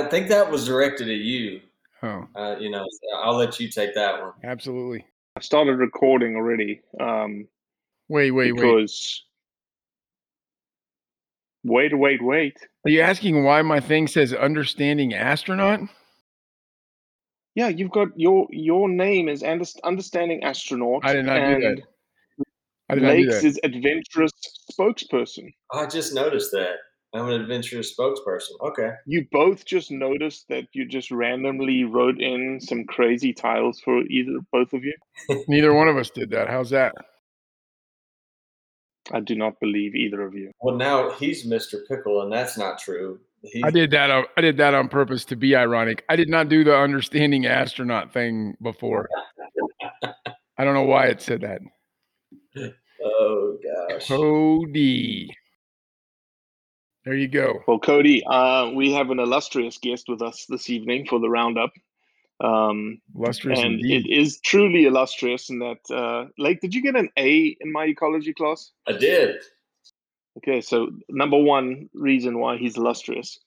I think that was directed at you. Oh, Uh, you know, I'll let you take that one. absolutely. I started recording already. Um, Wait, wait, wait. because wait, wait, wait. Are you asking why my thing says understanding astronaut? Yeah, you've got your your name is understanding astronaut. I did not do and that. I did Lakes is adventurous spokesperson. I just noticed that. I'm an adventurous spokesperson. Okay. You both just noticed that you just randomly wrote in some crazy titles for either both of you. Neither one of us did that. How's that? I do not believe either of you. Well, now he's Mr. Pickle, and that's not true. He, I did that. On, I did that on purpose to be ironic. I did not do the understanding astronaut thing before. I don't know why it said that. Oh gosh. Cody. There you go. Well, Cody, uh, we have an illustrious guest with us this evening for the roundup. Um, Illustrious and indeed. it is truly illustrious in that, uh, Lake, did you get an A in my ecology class? I did. Okay, so number one reason why he's illustrious.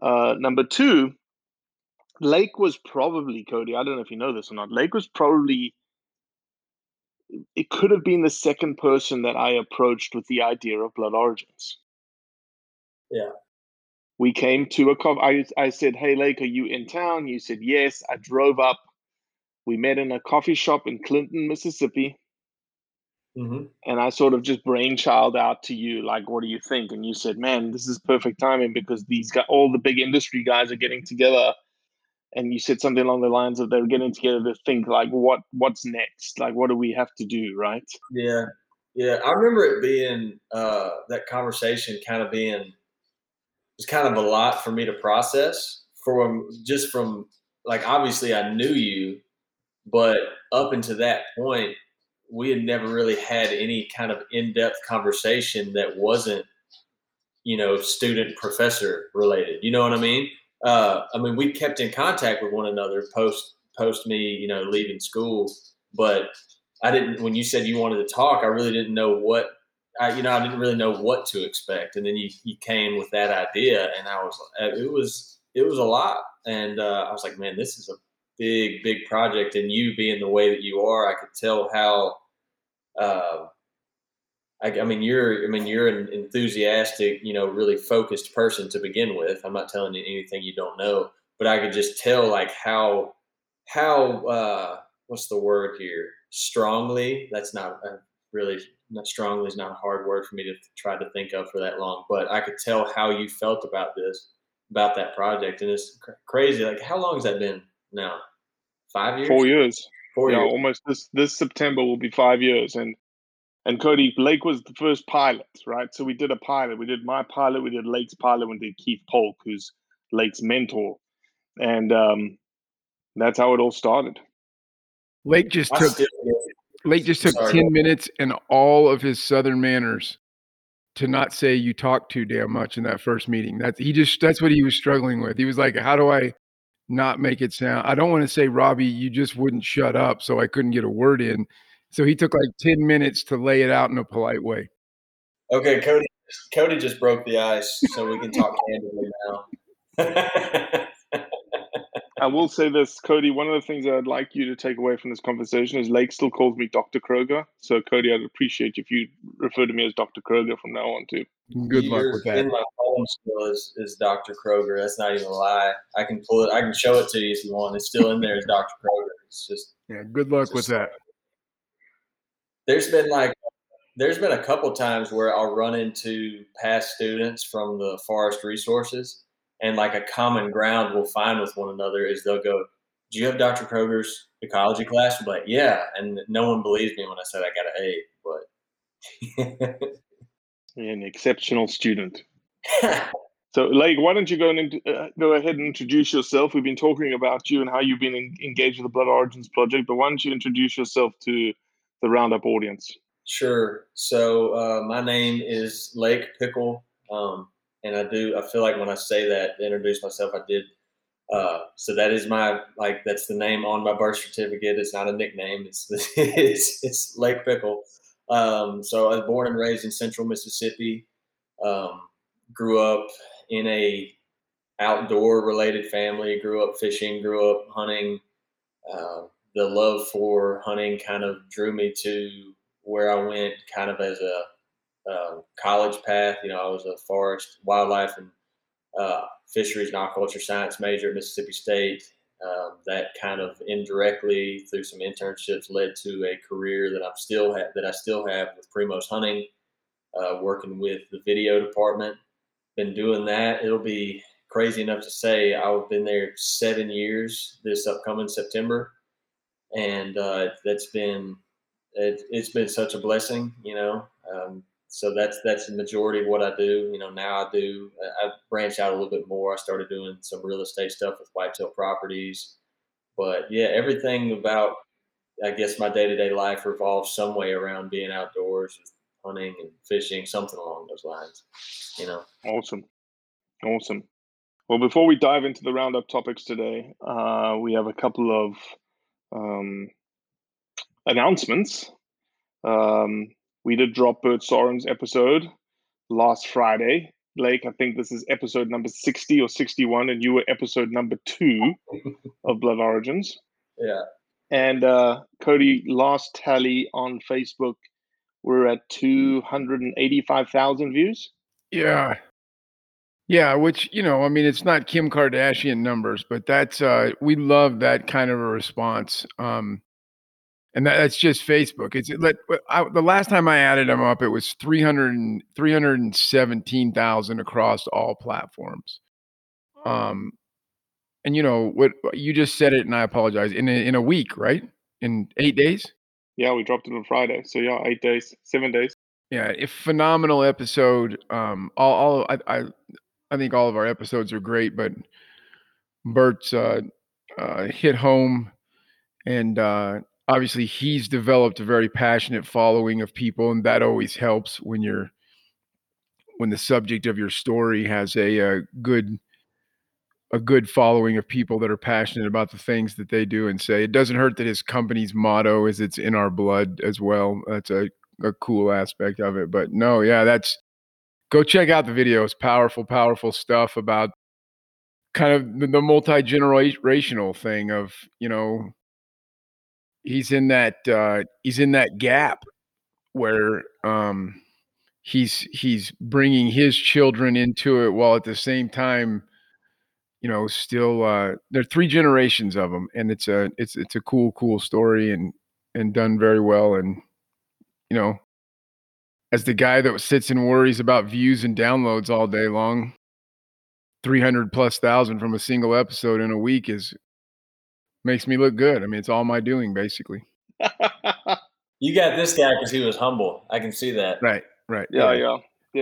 Uh, number two, Lake was probably, Cody, I don't know if you know this or not, Lake was probably, it could have been the second person that I approached with the idea of Blood Origins. Yeah. We came to a co- I, I said, Hey, Lake, are you in town? You said, Yes. I drove up. We met in a coffee shop in Clinton, Mississippi. hmm and I sort of just brainchild out to you, like, what do you think? And you said, man, this is perfect timing because these guys, all the big industry guys are getting together. And you said something along the lines of they're getting together to think like, what what's next? Like, what do we have to do, right? Yeah. Yeah. I remember it being uh, that conversation kind of being was kind of a lot for me to process from just from like obviously I knew you, but up until that point, we had never really had any kind of in-depth conversation that wasn't, you know, student professor related. You know what I mean? Uh, I mean, we kept in contact with one another post post me, you know, leaving school, but I didn't. When you said you wanted to talk, I really didn't know what. I, you know, I didn't really know what to expect, and then you, you came with that idea, and I was, uh, it was, it was a lot, and uh, I was like, man, this is a big, big project, and you being the way that you are, I could tell how. Uh, I, I mean, you're, I mean, you're an enthusiastic, you know, really focused person to begin with. I'm not telling you anything you don't know, but I could just tell like how, how, uh, what's the word here? Strongly. That's not a really not strongly is not a hard word for me to try to think of for that long, but I could tell how you felt about this, about that project, and it's cr- crazy. Like, how long has that been now? Five years. Four years. Four yeah, years. almost this this September will be five years. And and Cody Lake was the first pilot, right? So we did a pilot. We did my pilot. We did Lake's pilot. We did Keith Polk, who's Lake's mentor, and um, that's how it all started. Lake just I took still- Lake just took Sorry. 10 minutes and all of his southern manners to not say you talk too damn much in that first meeting. That's he just that's what he was struggling with. He was like, How do I not make it sound I don't want to say, Robbie, you just wouldn't shut up, so I couldn't get a word in. So he took like 10 minutes to lay it out in a polite way. Okay, Cody. Cody just broke the ice, so we can talk candidly now. I will say this, Cody. One of the things that I'd like you to take away from this conversation is Lake still calls me Dr. Kroger. So, Cody, I'd appreciate if you refer to me as Dr. Kroger from now on, too. Good luck with that. In my home still is, is Dr. Kroger. That's not even a lie. I can pull it. I can show it to you if you want. It's still in there as Dr. Kroger. It's just Yeah, good luck with that. there's been like there's been a couple times where I'll run into past students from the forest resources and like a common ground we'll find with one another is they'll go, Do you have Dr. Kroger's ecology class? I'm like, Yeah. And no one believes me when I said I got an A, but an exceptional student. So, Lake, why don't you go and uh, go ahead and introduce yourself? We've been talking about you and how you've been en- engaged with the Blood Origins project, but why don't you introduce yourself to the Roundup audience? Sure. So uh, my name is Lake Pickle, um, and I do. I feel like when I say that, introduce myself, I did. Uh, so that is my like that's the name on my birth certificate. It's not a nickname. It's it's, it's Lake Pickle. Um, so I was born and raised in Central Mississippi. Um, grew up in a outdoor related family. Grew up fishing. Grew up hunting. Uh, the love for hunting kind of drew me to where I went kind of as a uh, college path. You know, I was a forest, wildlife, and uh, fisheries and aquaculture science major at Mississippi State. Um, that kind of indirectly through some internships led to a career that I'm still ha- that I still have with Primos Hunting, uh, working with the video department. Been doing that. It'll be crazy enough to say I've been there seven years this upcoming September, and uh, that's been it, it's been such a blessing, you know. Um, so that's that's the majority of what I do. You know, now I do I branch out a little bit more. I started doing some real estate stuff with Whitetail Properties, but yeah, everything about I guess my day to day life revolves some way around being outdoors, hunting and fishing, something along those lines. You know. Awesome. Awesome. Well, before we dive into the roundup topics today, uh, we have a couple of um, announcements. Um, we did drop Bert Soren's episode last Friday. Blake, I think this is episode number 60 or 61, and you were episode number two of Blood Origins. Yeah. And uh, Cody, last tally on Facebook, we're at 285,000 views. Yeah. Yeah, which, you know, I mean, it's not Kim Kardashian numbers, but that's uh we love that kind of a response. Um and that, that's just Facebook. It's let I, the last time I added them up, it was 300 317,000 across all platforms. Um, and you know what you just said it, and I apologize. In a, in a week, right? In eight days. Yeah, we dropped it on Friday. So yeah, eight days, seven days. Yeah, a phenomenal episode. Um, all, all I, I, I think all of our episodes are great, but Bert's uh, uh, hit home, and uh, obviously he's developed a very passionate following of people, and that always helps when you're when the subject of your story has a, a good a good following of people that are passionate about the things that they do and say. It doesn't hurt that his company's motto is "It's in our blood" as well. That's a a cool aspect of it. But no, yeah, that's go check out the videos. Powerful, powerful stuff about kind of the, the multi generational thing of you know he's in that uh, he's in that gap where um, he's he's bringing his children into it while at the same time you know still uh there are three generations of them and it's a it's it's a cool cool story and and done very well and you know as the guy that sits and worries about views and downloads all day long, 300 plus thousand from a single episode in a week is makes me look good. I mean, it's all my doing basically. you got this guy because he was humble. I can see that. Right, right. Yeah, yeah.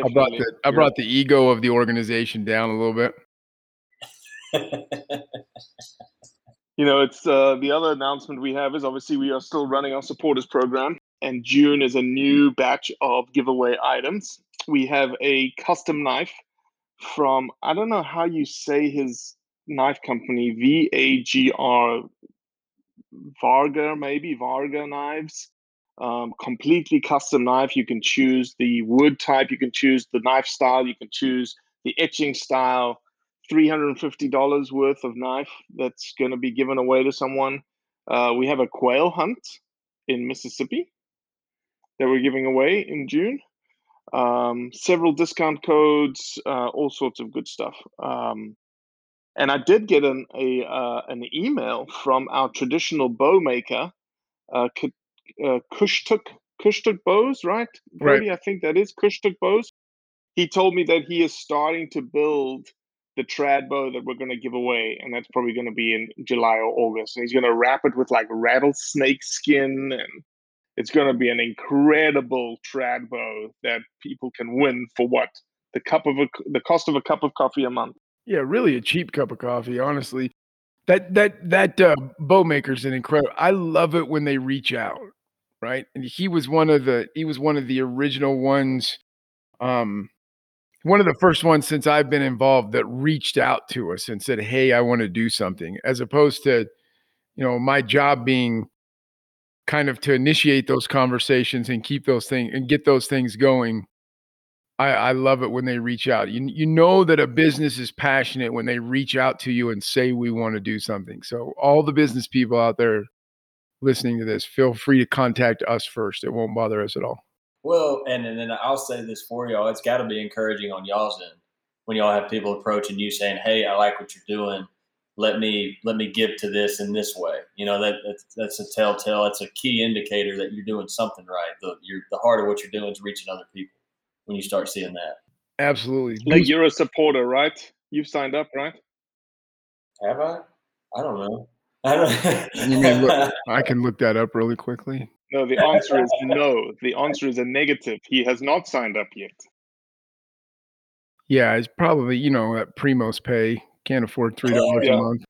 I brought the I brought the ego of the organization down a little bit. you know, it's uh, the other announcement we have is obviously we are still running our supporters program, and June is a new batch of giveaway items. We have a custom knife from I don't know how you say his knife company V A G R Varga maybe Varga knives. Um, completely custom knife. You can choose the wood type, you can choose the knife style, you can choose the etching style. $350 worth of knife that's going to be given away to someone. Uh, we have a quail hunt in Mississippi that we're giving away in June. Um, several discount codes, uh, all sorts of good stuff. Um, and I did get an a uh, an email from our traditional bow maker, uh, uh, Kushtuk Kushtuk Bows, right? Brody, right. I think that is Kushtuk Bows. He told me that he is starting to build the trad bow that we're going to give away, and that's probably going to be in July or August. And he's going to wrap it with like rattlesnake skin, and it's going to be an incredible trad bow that people can win for what the cup of a, the cost of a cup of coffee a month. Yeah, really a cheap cup of coffee, honestly. That that that uh, bow maker's an incredible. I love it when they reach out, right? And he was one of the he was one of the original ones. Um, one of the first ones since I've been involved that reached out to us and said, "Hey, I want to do something," as opposed to, you know, my job being kind of to initiate those conversations and keep those things and get those things going. I, I love it when they reach out. You you know that a mm-hmm. business is passionate when they reach out to you and say we want to do something. So all the business people out there listening to this, feel free to contact us first. It won't bother us at all. Well, and, and then I'll say this for y'all. It's got to be encouraging on y'all's end when y'all have people approaching you saying, "Hey, I like what you're doing. Let me let me give to this in this way." You know that that's, that's a telltale. It's a key indicator that you're doing something right. The you're, the heart of what you're doing is reaching other people when you start seeing that. Absolutely. Like you're a supporter, right? You've signed up, right? Have I? I don't know. I don't. you mean look, I can look that up really quickly. No, the answer is no. The answer is a negative. He has not signed up yet. Yeah, it's probably, you know, at Primos pay. Can't afford three dollars yeah. a month.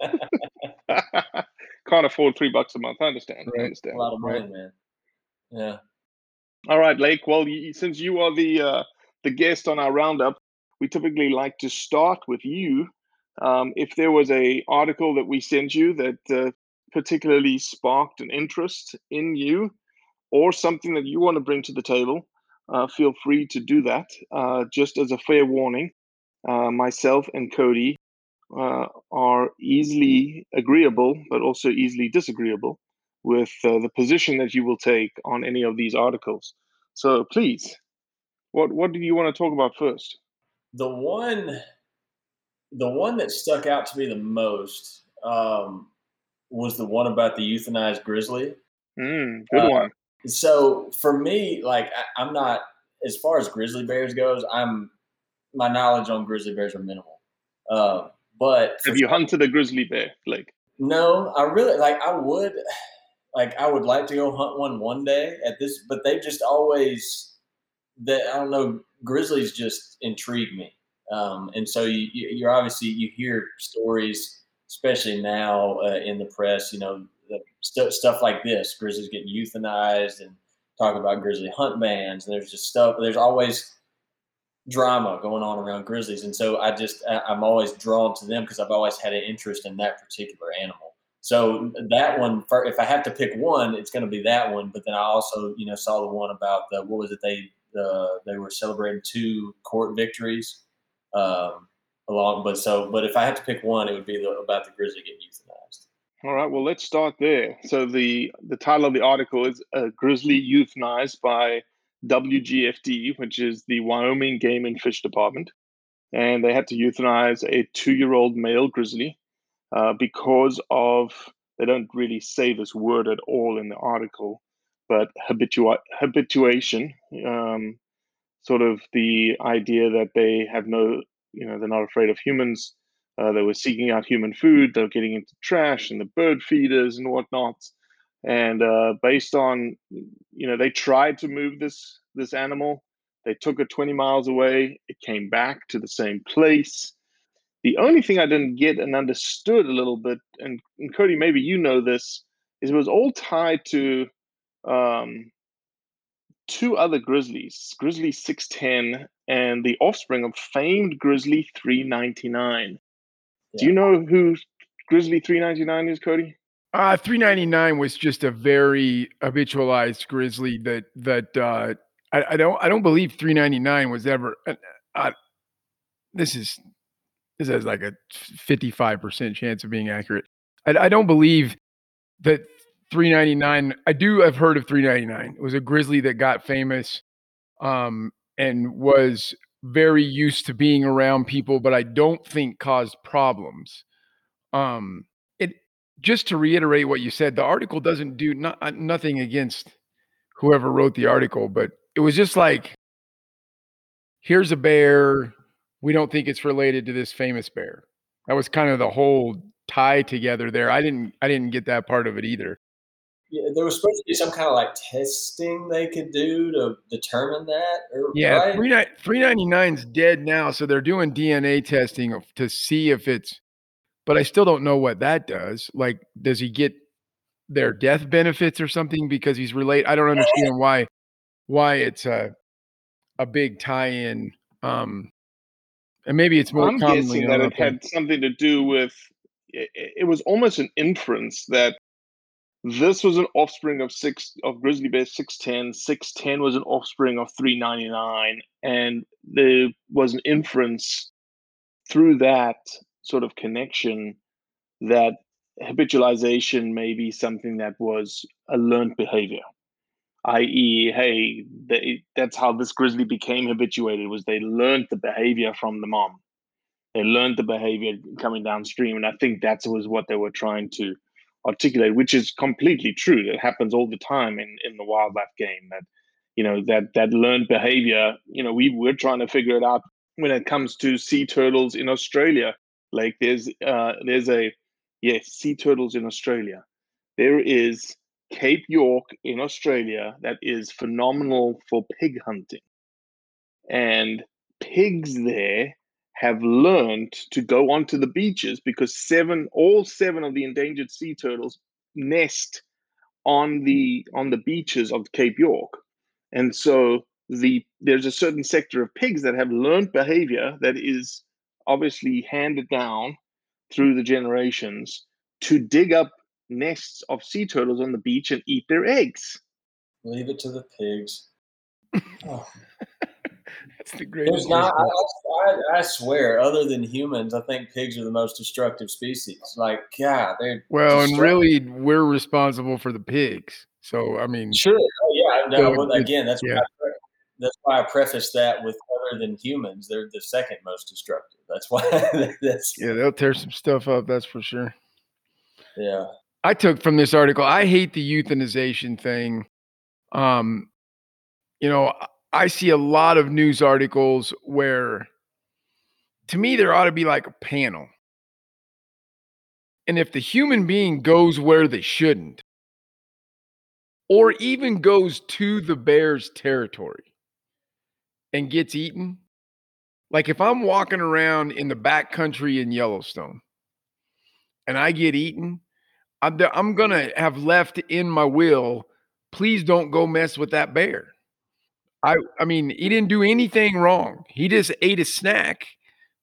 Can't afford three bucks a month. I understand. Right. I understand. A lot of money, right. man. Yeah. All right, Lake. Well, since you are the uh, the guest on our roundup, we typically like to start with you. Um, if there was a article that we sent you that uh, particularly sparked an interest in you or something that you want to bring to the table, uh, feel free to do that. Uh, just as a fair warning, uh, myself and Cody uh, are easily agreeable, but also easily disagreeable with uh, the position that you will take on any of these articles. So please, what what do you want to talk about first? The one, the one that stuck out to me the most um, was the one about the euthanized grizzly. Mm, good uh, one. So for me, like I, I'm not as far as grizzly bears goes. I'm my knowledge on grizzly bears are minimal. Uh, but have you hunted a grizzly bear, Blake? No, I really like. I would like. I would like to go hunt one one day at this, but they just always that I don't know. Grizzlies just intrigue me, um, and so you, you're obviously you hear stories especially now uh, in the press, you know, st- stuff like this, grizzlies getting euthanized and talk about grizzly hunt bans. And there's just stuff, there's always drama going on around grizzlies. And so I just, I'm always drawn to them because I've always had an interest in that particular animal. So that one, if I have to pick one, it's going to be that one. But then I also, you know, saw the one about the, what was it? They, the, they were celebrating two court victories. Um, along. But so, but if I had to pick one, it would be the, about the grizzly getting euthanized. All right. Well, let's start there. So the the title of the article is "A Grizzly Euthanized by WGFD," which is the Wyoming Game and Fish Department, and they had to euthanize a two-year-old male grizzly uh, because of they don't really say this word at all in the article, but habitua- habituation, um, sort of the idea that they have no, you know, they're not afraid of humans. Uh, they were seeking out human food. They were getting into trash and the bird feeders and whatnot. And uh, based on, you know, they tried to move this this animal. They took it 20 miles away. It came back to the same place. The only thing I didn't get and understood a little bit, and, and Cody, maybe you know this, is it was all tied to um, two other grizzlies, Grizzly 610 and the offspring of famed Grizzly 399. Do you know who Grizzly 399 is, Cody? Uh, 399 was just a very habitualized grizzly that that uh, I, I don't I don't believe 399 was ever. Uh, uh, this is this has like a 55% chance of being accurate. I, I don't believe that 399. I do have heard of 399. It was a grizzly that got famous um, and was very used to being around people, but I don't think caused problems. Um, it just to reiterate what you said, the article doesn't do not, uh, nothing against whoever wrote the article, but it was just like, here's a bear. We don't think it's related to this famous bear. That was kind of the whole tie together there. I didn't I didn't get that part of it either. Yeah, there was supposed to be some kind of like testing they could do to determine that. Or, Yeah, right? 399 is dead now, so they're doing DNA testing to see if it's. But I still don't know what that does. Like, does he get their death benefits or something because he's related? I don't understand why why it's a a big tie-in. Um, and maybe it's more I'm guessing that it had something to do with it, it was almost an inference that this was an offspring of six of grizzly bear 610 610 was an offspring of 399 and there was an inference through that sort of connection that habitualization may be something that was a learned behavior i.e hey they, that's how this grizzly became habituated was they learned the behavior from the mom. They learned the behavior coming downstream and i think that was what they were trying to articulate which is completely true. It happens all the time in in the wildlife game that you know that that learned behavior you know we we're trying to figure it out. When it comes to sea turtles in australia like there's uh there's a yes sea turtles in australia. There is cape york in australia that is phenomenal for pig hunting and pigs there have learned to go onto the beaches because seven all seven of the endangered sea turtles nest on the on the beaches of Cape York. And so the there's a certain sector of pigs that have learned behavior that is obviously handed down through the generations to dig up nests of sea turtles on the beach and eat their eggs. Leave it to the pigs. Oh. That's the greatest. Not. I. I, I swear, other than humans, I think pigs are the most destructive species. Like, God, they're Well, and really, we're responsible for the pigs. So I mean, Sure. Oh, yeah. No, So again, that's yeah. why I, that's why I preface that with other than humans, they're the second most destructive. That's why. that's yeah, they'll tear some stuff up. That's for sure. yeah. I took from this article. I hate the euthanization thing. Um, you know, I- see a lot of news articles where, to me, there ought to be like a panel. And if the human being goes where they shouldn't, or even goes to the bear's territory and gets eaten, like if I'm walking around in the back country in Yellowstone and I get eaten, I'm, I'm gonna have left in my will. Please don't go mess with that bear. I I mean, he didn't do anything wrong. He just ate a snack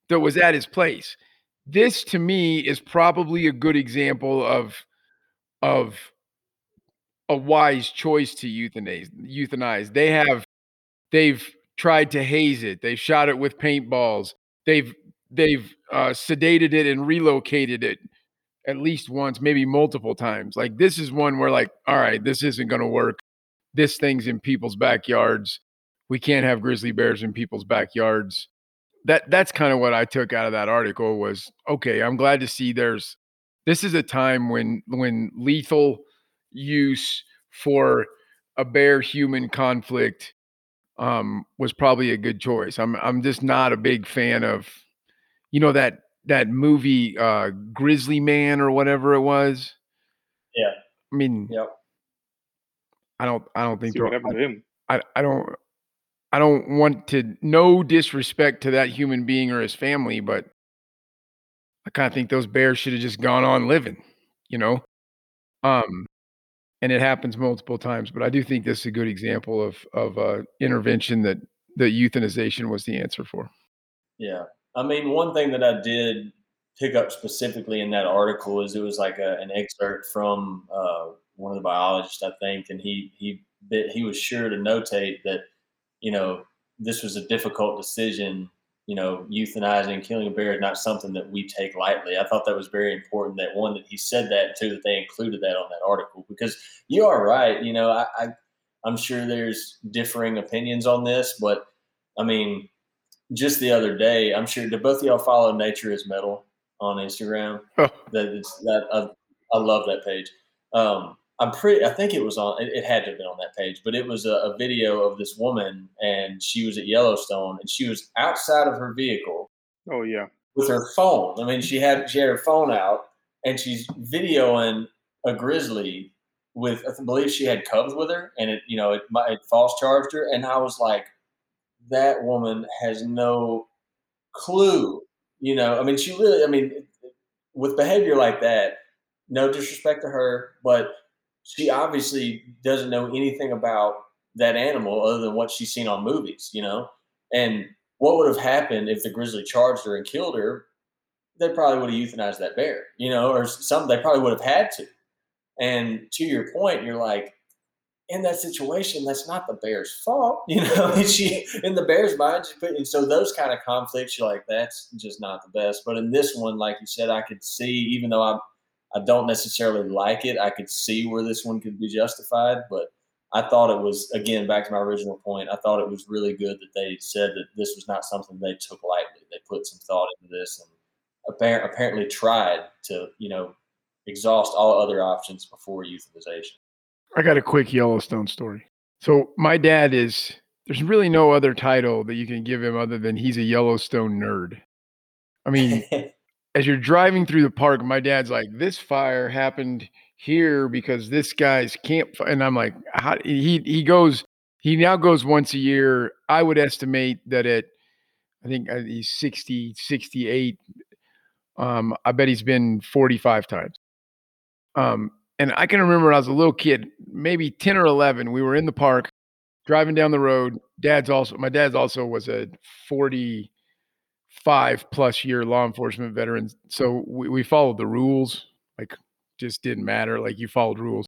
that was at his place. This to me is probably a good example of of a wise choice to euthanize. Euthanize. They have they've tried to haze it. They've shot it with paintballs. They've they've uh, sedated it and relocated it at least once, maybe multiple times. Like this is one where like, all right, this isn't going to work. This thing's in people's backyards. We can't have grizzly bears in people's backyards. That that's kind of what I took out of that article was okay, I'm glad to see there's this is a time when when lethal use for a bear human conflict um, was probably a good choice. I'm I'm just not a big fan of, you know that that movie uh, Grizzly Man or whatever it was. Yeah. I mean, Yep. I don't I don't think what happened I, to him. I I don't I don't want to no disrespect to that human being or his family, but I kind of think those bears should have just gone on living, you know. Um, and it happens multiple times, but I do think this is a good example of of uh, intervention that that euthanization was the answer for. Yeah. I mean, one thing that I did pick up specifically in that article is it was like a, an excerpt from uh, one of the biologists, I think, and he he bit, he was sure to notate that you know this was a difficult decision. You know, euthanizing, killing a bear is not something that we take lightly. I thought that was very important. That one that he said that too, that they included that on that article because you are right. You know, I, I I'm sure there's differing opinions on this, but I mean, just the other day, I'm sure. Do both of y'all follow Nature is Metal on Instagram? that it's that I, I love that page. Um, I'm pretty. I think it was on. It, it had to have been on that page, but it was a, a video of this woman, and she was at Yellowstone, and she was outside of her vehicle Oh yeah. with her phone. I mean, she had she had her phone out, and she's videoing a grizzly with. I believe she had cubs with her, and it you know it, it false charged her, and I was like, that woman has no clue. You know, I mean, she really. I mean, with behavior like that, no disrespect to her, but she obviously doesn't know anything about that animal other than what she's seen on movies, you know? And what would have happened if the grizzly charged her and killed her? They probably would have euthanized that bear, you know, or some, they probably would have had to. And to your point, you're like, in that situation, that's not the bear's fault, you know. She, in the bear's mind, she put, and so those kind of conflicts, you're like, that's just not the best. But in this one, like you said, I could see, even though I'm, I don't necessarily like it, I could see where this one could be justified. But I thought it was, again, back to my original point, I thought it was really good that they said that this was not something they took lightly. They put some thought into this and appar- apparently tried to, you know, exhaust all other options before euthanization. I got a quick Yellowstone story. So my dad is there's really no other title that you can give him other than he's a Yellowstone nerd. I mean, as you're driving through the park, my dad's like, "This fire happened here because this guy's camp," and I'm like, How? "He he goes he now goes once a year. I would estimate that at I think uh, he's 60, 68. Um, I bet he's been 45 times. Um, and I can remember when I was a little kid, maybe 10 or 11, we were in the park driving down the road. Dad's also, my dad's also was a 45 plus year law enforcement veteran. So we, we followed the rules, like just didn't matter. Like you followed rules.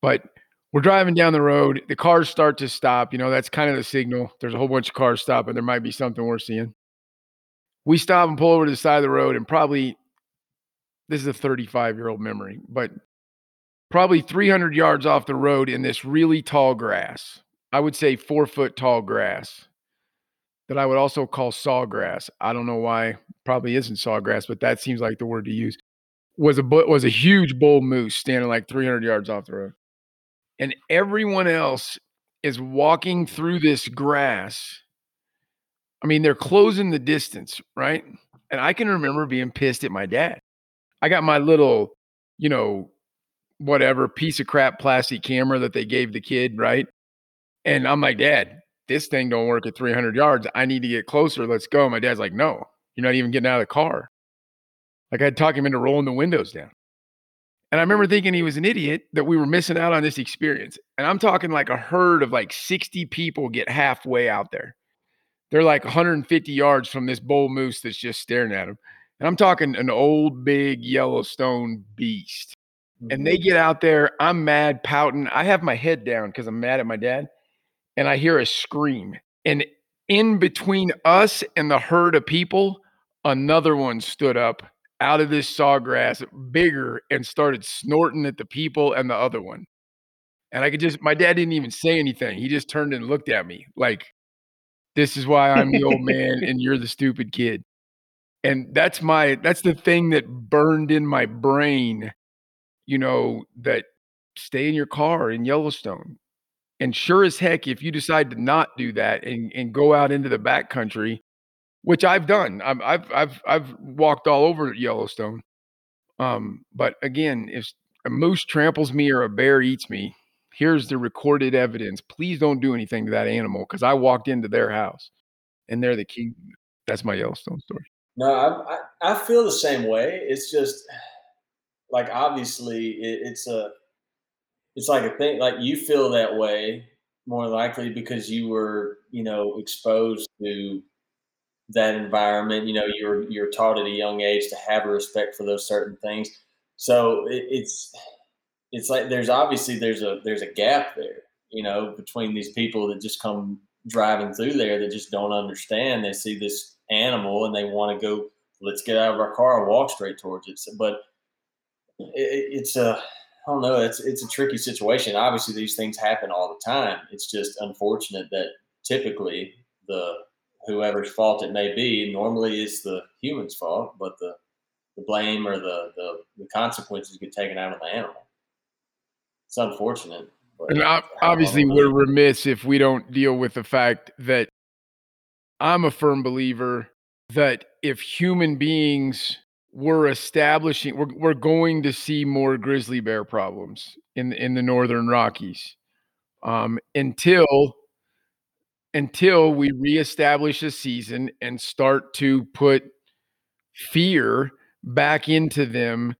But we're driving down the road. The cars start to stop. You know, that's kind of the signal. There's a whole bunch of cars stopping. There might be something we're seeing. We stop and pull over to the side of the road, and probably this is a 35 year old memory, but probably 300 yards off the road in this really tall grass. I would say four foot tall grass that I would also call sawgrass. I don't know why, probably isn't sawgrass, but that seems like the word to use. Was a was a huge bull moose standing like 300 yards off the road, and everyone else is walking through this grass. I mean, they're closing the distance, right? And I can remember being pissed at my dad. I got my little, you know, whatever piece of crap plastic camera that they gave the kid, right? And I'm like, Dad, this thing don't work at 300 yards. I need to get closer. Let's go. My dad's like, No, you're not even getting out of the car. Like I'd talk him into rolling the windows down. And I remember thinking he was an idiot that we were missing out on this experience. And I'm talking like a herd of like 60 people get halfway out there. They're like 150 yards from this bull moose that's just staring at them. And I'm talking an old, big Yellowstone beast. And mm-hmm. they get out there. I'm mad, pouting. I have my head down because I'm mad at my dad. And I hear a scream. And in between us and the herd of people, another one stood up out of this sawgrass, bigger, and started snorting at the people and the other one. And I could just, my dad didn't even say anything. He just turned and looked at me like, this is why I'm the old man and you're the stupid kid. And that's my, that's the thing that burned in my brain, you know, that stay in your car in Yellowstone. And sure as heck, if you decide to not do that and, and go out into the backcountry, which I've done, I've, I've I've I've walked all over Yellowstone. Um, but again, if a moose tramples me or a bear eats me, here's the recorded evidence. Please don't do anything to that animal because I walked into their house and they're the king. That's my Yellowstone story. No, I, I, I feel the same way. It's just like obviously it, it's a it's like a thing like you feel that way more likely because you were you know exposed to that environment. You know you're you're taught at a young age to have a respect for those certain things. So it, it's it's like there's obviously there's a there's a gap there you know between these people that just come driving through there that just don't understand. They see this animal and they want to go let's get out of our car and walk straight towards it. So, but it, it's a I don't know. It's it's a tricky situation. Obviously, these things happen all the time. It's just unfortunate that typically the whoever's fault it may be, normally it's the human's fault, but the the blame or the the, the consequences get taken out of the animal. It's unfortunate. And obviously, we're remiss if we don't deal with the fact that I'm a firm believer that if human beings we're establishing we're, we're going to see more grizzly bear problems in in the northern rockies um, until until we reestablish a season and start to put fear back into them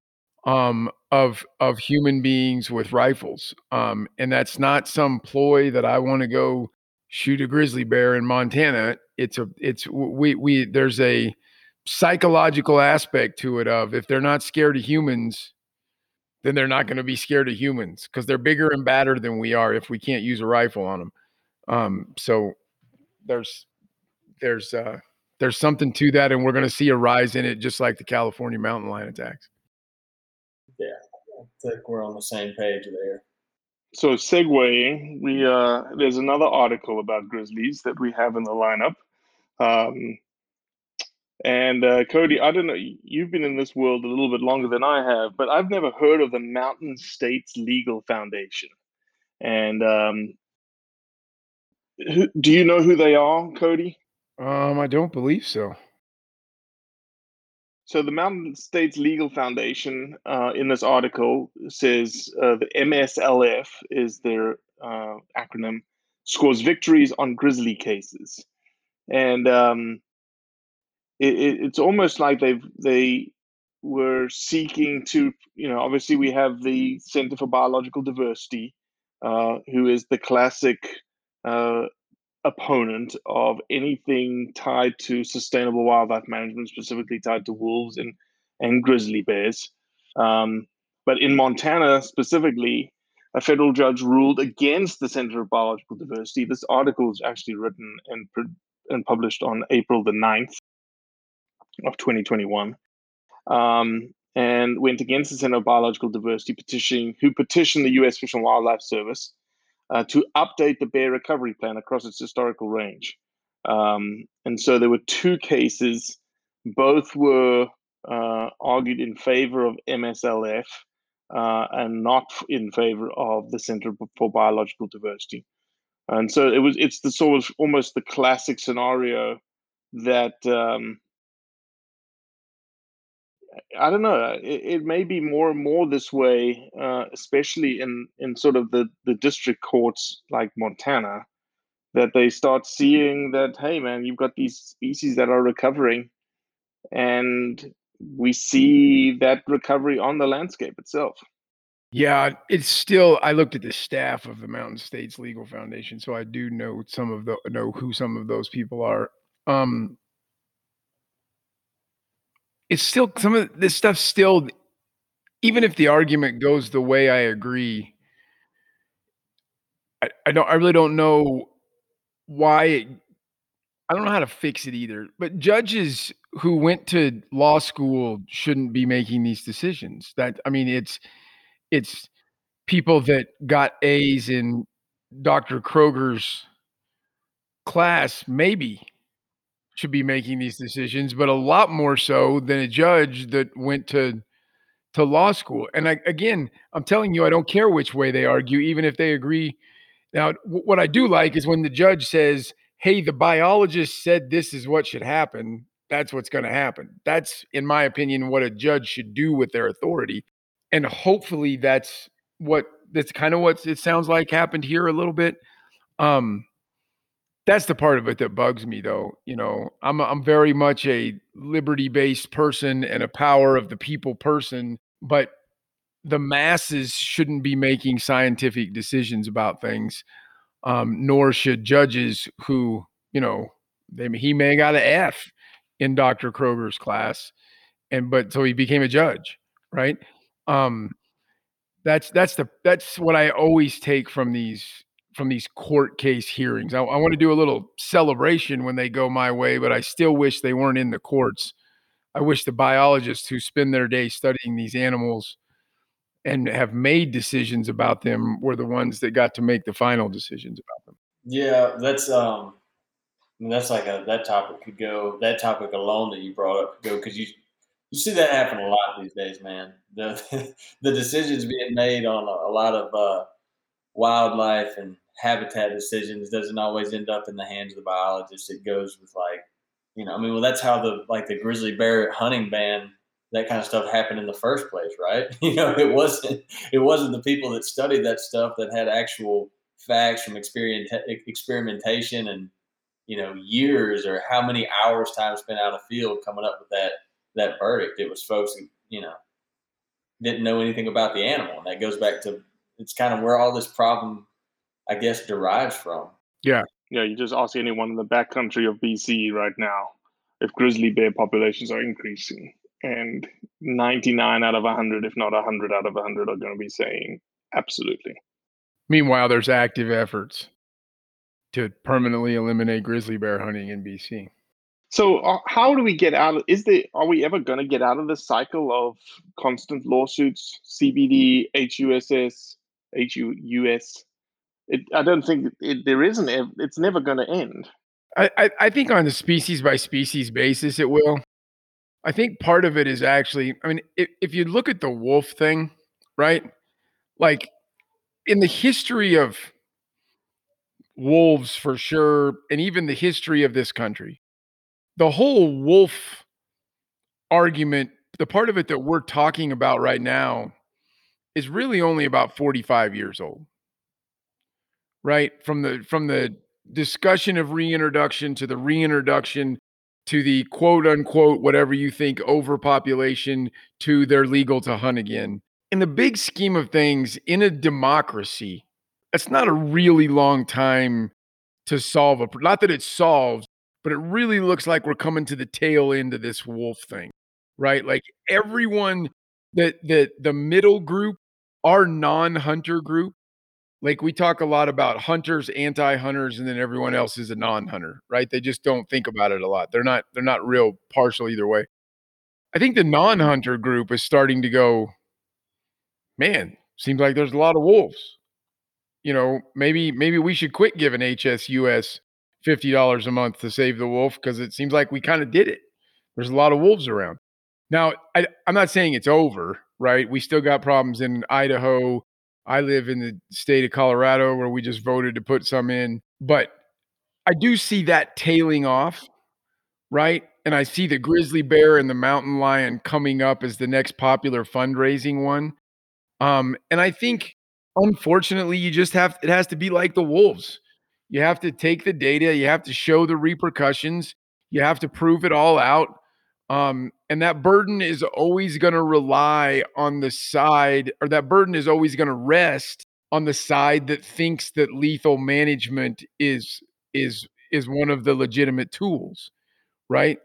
um, of of human beings with rifles um, and that's not some ploy that i want to go shoot a grizzly bear in montana. It's a it's we we there's a psychological aspect to it of if they're not scared of humans then they're not going to be scared of humans because they're bigger and badder than we are if we can't use a rifle on them um, so there's there's uh there's something to that and we're going to see a rise in it just like the california mountain lion attacks. Yeah i think we're on the same page there. So segueing we uh there's another article about grizzlies that we have in the lineup. Um and uh, Cody, I don't know, you've been in this world a little bit longer than I have, but I've never heard of the Mountain States Legal Foundation. And um, who, do you know who they are, Cody? Um, I don't believe so. So the Mountain States Legal Foundation, uh, in this article, says uh, the MSLF is their uh, acronym, scores victories on grizzly cases, and um, it, it, it's almost like they've they were seeking to you know obviously we have the center for biological diversity uh, who is the classic uh, opponent of anything tied to sustainable wildlife management specifically tied to wolves and and grizzly bears. Um, but in montana specifically a federal judge ruled against the center for biological diversity. This article is actually written and, and published on april the 9th of 2021 um, and went against the Center of Biological Diversity petitioning, who petitioned the U.S. Fish and Wildlife Service uh, to update the bear recovery plan across its historical range. Um, and so there were two cases, both were uh, argued in favor of MSLF uh, and not in favor of the Center for Biological Diversity. And so it was it's the sort of almost the classic scenario that um, I don't know. It, it, may be more and more this way, uh, especially in in sort of the the district courts like Montana, that they start seeing that hey man, you've got these species that are recovering, and we see that recovery on the landscape itself. Yeah, it's still. I looked at the staff of the Mountain States Legal Foundation, so I do know some of the know who some of those people are. Um, it's still some of this stuff still even if the argument goes the way I agree, I, I don't I really don't know why it, I don't know how to fix it either. But judges who went to law school shouldn't be making these decisions. That I mean it's it's people that got A's in Dr. Kroger's class maybe should be making these decisions, but a lot more so than a judge that went to to law school. And I, again, I'm telling you, I don't care which way they argue, even if they agree Now, w- what I do like is when the judge says, "Hey, the biologist said this is what should happen." That's what's going to happen. That's, in my opinion, what a judge should do with their authority, and hopefully, that's what that's kind of what it sounds like happened here a little bit. Um, that's the part of it that bugs me, though. You know, I'm I'm very much a liberty based person and a power of the people person, but the masses shouldn't be making scientific decisions about things, um, nor should judges who, you know, they, he may got an F in Dr. Kroger's class, and but so he became a judge, right? Um, that's that's the that's what I always take from these from these court case hearings. I, I want to do a little celebration when they go my way, but I still wish they weren't in the courts. I wish the biologists who spend their day studying these animals and have made decisions about them were the ones that got to make the final decisions about them. Yeah, that's um, I mean, that's like a that topic could go. That topic alone that you brought up could go because you you see that happen a lot these days, man. The the decisions being made on a, a lot of uh, wildlife and habitat decisions doesn't always end up in the hands of the biologist. It goes with like, you know, I mean, well, that's how the like the grizzly bear hunting ban that kind of stuff happened in the first place, right? You know, it wasn't it wasn't the people that studied that stuff that had actual facts from experiment experimentation and you know years or how many hours time spent out of field coming up with that that verdict. It was folks who you know didn't know anything about the animal, and that goes back to it's kind of where all this problem, I guess, derives from. Yeah, Yeah, you just ask anyone in the backcountry of BC right now if grizzly bear populations are increasing, and 99 out of 100, if not 100 out of 100, are going to be saying absolutely. Meanwhile, there's active efforts to permanently eliminate grizzly bear hunting in BC. So, uh, how do we get out of? Is there? Are we ever going to get out of the cycle of constant lawsuits? CBD, HUSS, HUUS. It, I don't think it, there isn't. It's never going to end. I, I, I think on a species by species basis, it will. I think part of it is actually, I mean, if, if you look at the wolf thing, right? Like in the history of wolves for sure, and even the history of this country, the whole wolf argument, the part of it that we're talking about right now is really only about 45 years old. Right? From the from the discussion of reintroduction to the reintroduction to the quote unquote whatever you think overpopulation to they're legal to hunt again. In the big scheme of things, in a democracy, that's not a really long time to solve a not that it's solved, but it really looks like we're coming to the tail end of this wolf thing. Right? Like everyone that that the middle group, our non-hunter group, like we talk a lot about hunters, anti-hunters, and then everyone else is a non-hunter, right? They just don't think about it a lot. They're not they're not real partial either way. I think the non-hunter group is starting to go, man, seems like there's a lot of wolves. You know, maybe maybe we should quit giving HSUS fifty dollars a month to save the wolf because it seems like we kind of did it. There's a lot of wolves around. Now, I, I'm not saying it's over, right? We still got problems in Idaho, I live in the state of Colorado where we just voted to put some in, but I do see that tailing off, right? And I see the grizzly bear and the mountain lion coming up as the next popular fundraising one. Um, and I think unfortunately you just have it has to be like the wolves. You have to take the data, you have to show the repercussions, you have to prove it all out. Um, and that burden is always going to rely on the side, or that burden is always going to rest on the side that thinks that lethal management is is is one of the legitimate tools, right?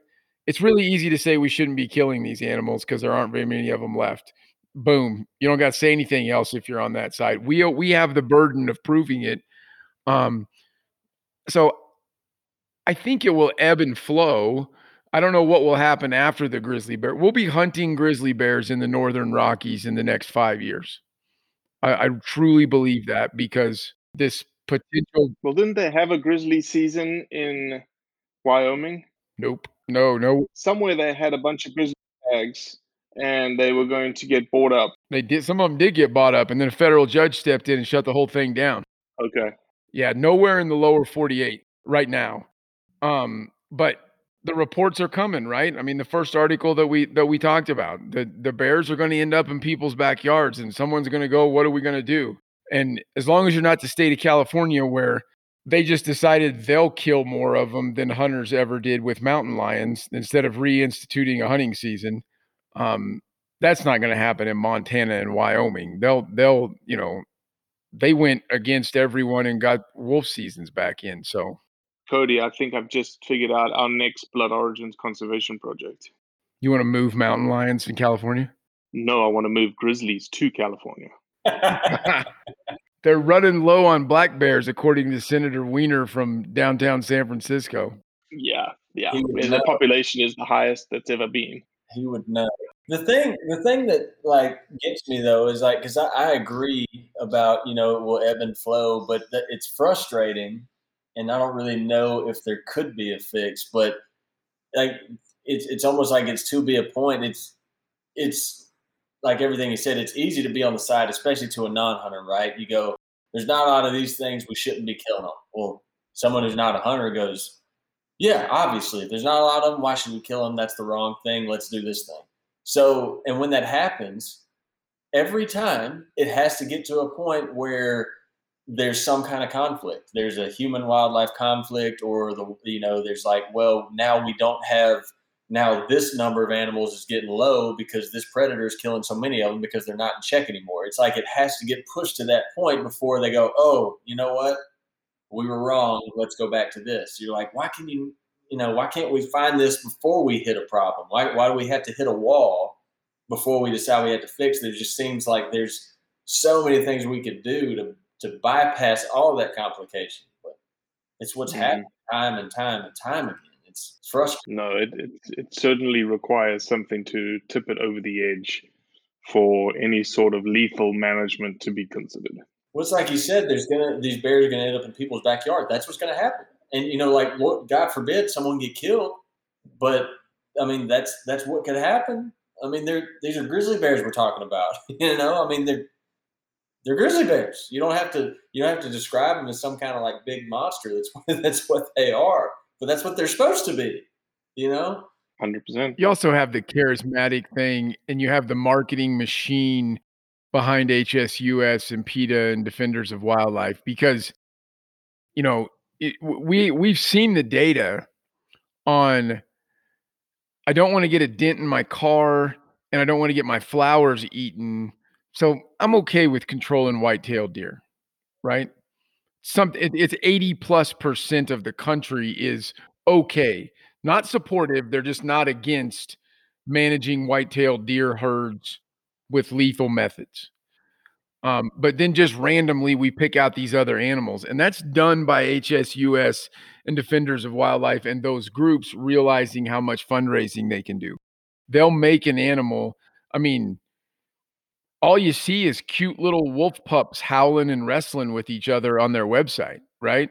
It's really easy to say we shouldn't be killing these animals because there aren't very many of them left. Boom, you don't got to say anything else if you're on that side. We we have the burden of proving it. Um, so I think it will ebb and flow I don't know what will happen after the grizzly bear. We'll be hunting grizzly bears in the northern Rockies in the next five years. I, I truly believe that because this potential. Well, didn't they have a grizzly season in Wyoming? Nope. No, no. Somewhere they had a bunch of grizzly tags and they were going to get bought up. They did. Some of them did get bought up, and then a federal judge stepped in and shut the whole thing down. Okay. Yeah, nowhere in the lower 48 right now. Um, but the reports are coming, right? I mean, the first article that we that we talked about, the the bears are going to end up in people's backyards, and someone's going to go, "What are we going to do?" And as long as you're not the state of California, where they just decided they'll kill more of them than hunters ever did with mountain lions, instead of reinstituting a hunting season, um, that's not going to happen in Montana and Wyoming. They'll they'll you know they went against everyone and got wolf seasons back in. So Cody, I think I've just figured out our next Blood Origins conservation project. You want to move mountain lions in California? No, I want to move grizzlies to California. They're running low on black bears, according to Senator Wiener from downtown San Francisco. Yeah, yeah. And the population is the highest that's ever been. He would know. The thing, the thing that like gets me though is like because I, I, agree about you know it will ebb and flow, but th- it's frustrating, and I don't really know if there could be a fix. But like it's it's almost like it's to be a point. It's it's like everything you said. It's easy to be on the side, especially to a non-hunter, right? You go, there's not a lot of these things we shouldn't be killing them. Well, someone who's not a hunter goes, yeah, obviously, if there's not a lot of them, why should we kill them? That's the wrong thing. Let's do this thing. So, and when that happens, every time it has to get to a point where there's some kind of conflict. There's a human wildlife conflict, or the you know, there's like, well, now we don't have now this number of animals is getting low because this predator is killing so many of them because they're not in check anymore. It's like it has to get pushed to that point before they go, oh, you know what? We were wrong. Let's go back to this. You're like, why can you you know, why can't we find this before we hit a problem? Why, why do we have to hit a wall before we decide we have to fix it? It just seems like there's so many things we could do to, to bypass all that complication. But it's what's mm-hmm. happening time and time and time again. It's frustrating. No, it, it, it certainly requires something to tip it over the edge for any sort of lethal management to be considered. Well, it's like you said, there's gonna these bears are gonna end up in people's backyard. That's what's gonna happen and you know, like Lord, God forbid someone get killed, but I mean that's that's what could happen. I mean, they're these are grizzly bears we're talking about. You know, I mean they're they're grizzly bears. You don't have to you don't have to describe them as some kind of like big monster. That's what, that's what they are. But that's what they're supposed to be. You know, hundred percent. You also have the charismatic thing, and you have the marketing machine behind HSUS and PETA and Defenders of Wildlife because you know it, we we've seen the data on I don't want to get a dent in my car and I don't want to get my flowers eaten. So I'm okay with controlling white-tailed deer, right? Some it, it's 80 plus percent of the country is okay. Not supportive, they're just not against managing white-tailed deer herds with lethal methods. Um, but then just randomly we pick out these other animals, and that's done by HSUS and Defenders of Wildlife and those groups realizing how much fundraising they can do. They'll make an animal. I mean, all you see is cute little wolf pups howling and wrestling with each other on their website, right?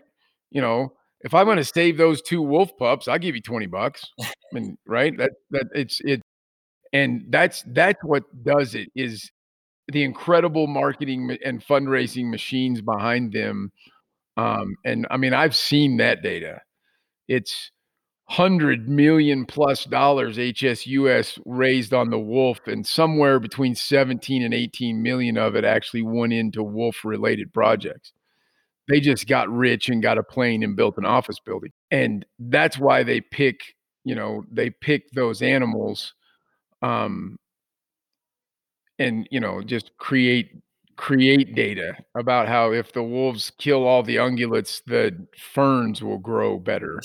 You know, if I'm going to save those two wolf pups, I'll give you 20 bucks. I mean, right? That that it's it and that's that's what does it is the incredible marketing and fundraising machines behind them. Um, and I mean, I've seen that data. It's hundred million plus dollars HSUS raised on the wolf, and somewhere between 17 and 18 million of it actually went into wolf related projects. They just got rich and got a plane and built an office building. And that's why they pick, you know, they pick those animals um, and you know just create create data about how if the wolves kill all the ungulates the ferns will grow better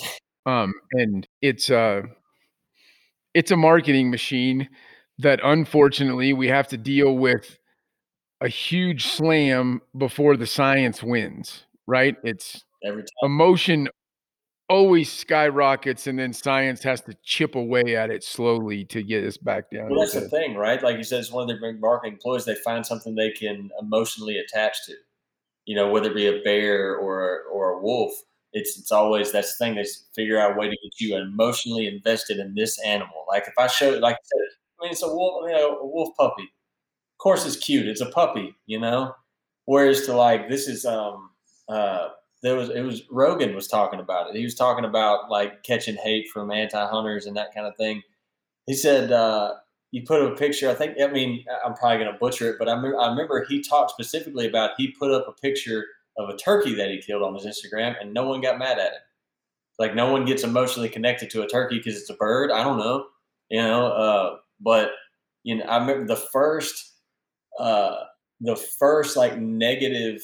um and it's a it's a marketing machine that unfortunately we have to deal with a huge slam before the science wins right it's every time emotion always skyrockets and then science has to chip away at it slowly to get us back down. Well, that's the thing, right? Like you said, it's one of their big marketing employees. They find something they can emotionally attach to, you know, whether it be a bear or or a wolf. It's it's always that's the thing. They figure out a way to get you emotionally invested in this animal. Like if I show, like I mean, it's a wolf, you know, a wolf puppy. Of course, it's cute. It's a puppy, you know. Whereas to like this is um uh there was it was Rogan was talking about it. He was talking about like catching hate from anti-hunters and that kind of thing. He said uh, you put a picture. I think I mean I'm probably to butcher it, but I, me- I remember he talked specifically about he put up a picture of a turkey that he killed on his Instagram, and no one got mad at him. Like no one gets emotionally connected to a turkey because it's a bird. I don't know, you know. Uh, but you know, I remember the first, uh, the first like negative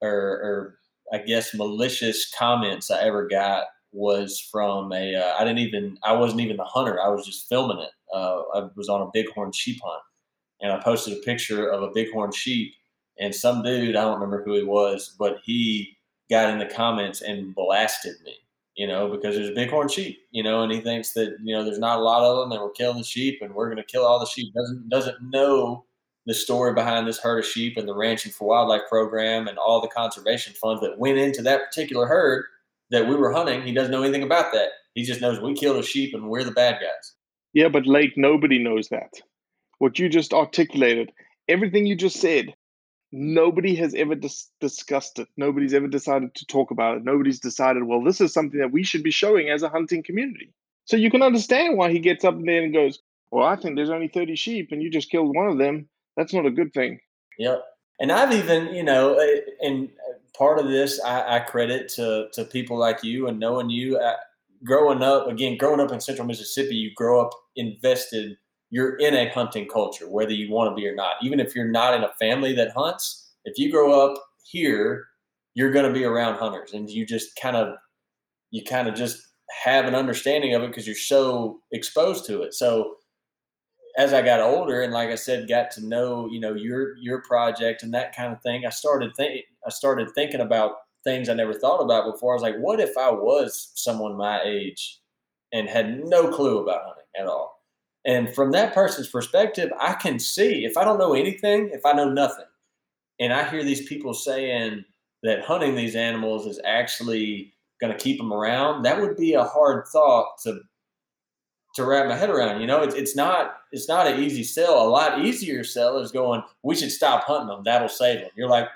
or, or I guess malicious comments I ever got was from a. Uh, I didn't even. I wasn't even the hunter. I was just filming it. Uh, I was on a bighorn sheep hunt, and I posted a picture of a bighorn sheep, and some dude I don't remember who he was, but he got in the comments and blasted me. You know, because there's a bighorn sheep. You know, and he thinks that you know there's not a lot of them, and we're killing the sheep, and we're going to kill all the sheep. Doesn't doesn't know the story behind this herd of sheep and the Ranching for Wildlife program and all the conservation funds that went into that particular herd that we were hunting. He doesn't know anything about that. He just knows we killed a sheep and we're the bad guys. Yeah, but Lake, nobody knows that. What you just articulated, everything you just said, nobody has ever dis- discussed it. Nobody's ever decided to talk about it. Nobody's decided, well, this is something that we should be showing as a hunting community. So you can understand why he gets up there and goes, well, I think there's only 30 sheep and you just killed one of them. That's not a good thing. Yep. And I've even, you know, uh, and part of this I, I credit to to people like you and knowing you. Uh, growing up, again, growing up in Central Mississippi, you grow up invested. You're in a hunting culture, whether you want to be or not. Even if you're not in a family that hunts, if you grow up here, you're going to be around hunters, and you just kind of, you kind of just have an understanding of it because you're so exposed to it. So as I got older and like I said, got to know, you know, your your project and that kind of thing, I started think I started thinking about things I never thought about before. I was like, what if I was someone my age and had no clue about hunting at all? And from that person's perspective, I can see if I don't know anything, if I know nothing, and I hear these people saying that hunting these animals is actually going to keep them around, that would be a hard thought to to wrap my head around. You know, it's it's not it's not an easy sell. A lot easier sell is going. We should stop hunting them. That'll save them. You're like,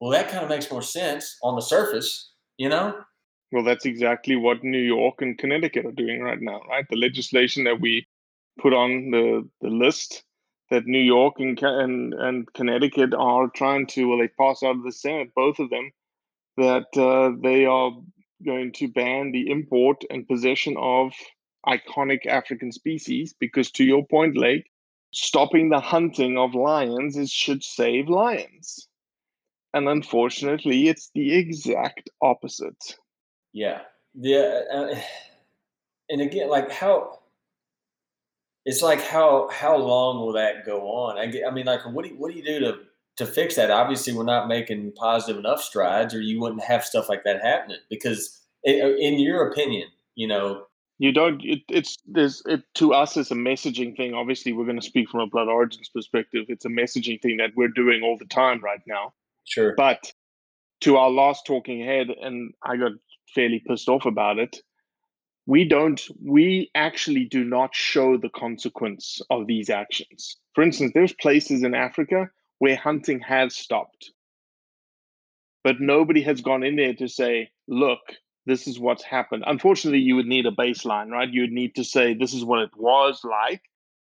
well, that kind of makes more sense on the surface. You know. Well, that's exactly what New York and Connecticut are doing right now, right? The legislation that we put on the, the list that New York and, and and Connecticut are trying to, well, they passed out of the Senate, both of them, that uh, they are going to ban the import and possession of iconic African species because, to your point, Lake, stopping the hunting of lions is should save lions. And unfortunately, it's the exact opposite. Yeah. Yeah. Uh, uh, and again, like how it's like how how long will that go on? I, get, I mean, like what do you, what do you do to to fix that? Obviously, we're not making positive enough strides, or you wouldn't have stuff like that happening. Because, in, in your opinion, you know, you don't it, it's there's it to us it's a messaging thing obviously we're going to speak from a blood origins perspective it's a messaging thing that we're doing all the time right now sure but to our last talking head and i got fairly pissed off about it we don't we actually do not show the consequence of these actions for instance there's places in africa where hunting has stopped but nobody has gone in there to say look this is what's happened. Unfortunately, you would need a baseline, right? You would need to say this is what it was like.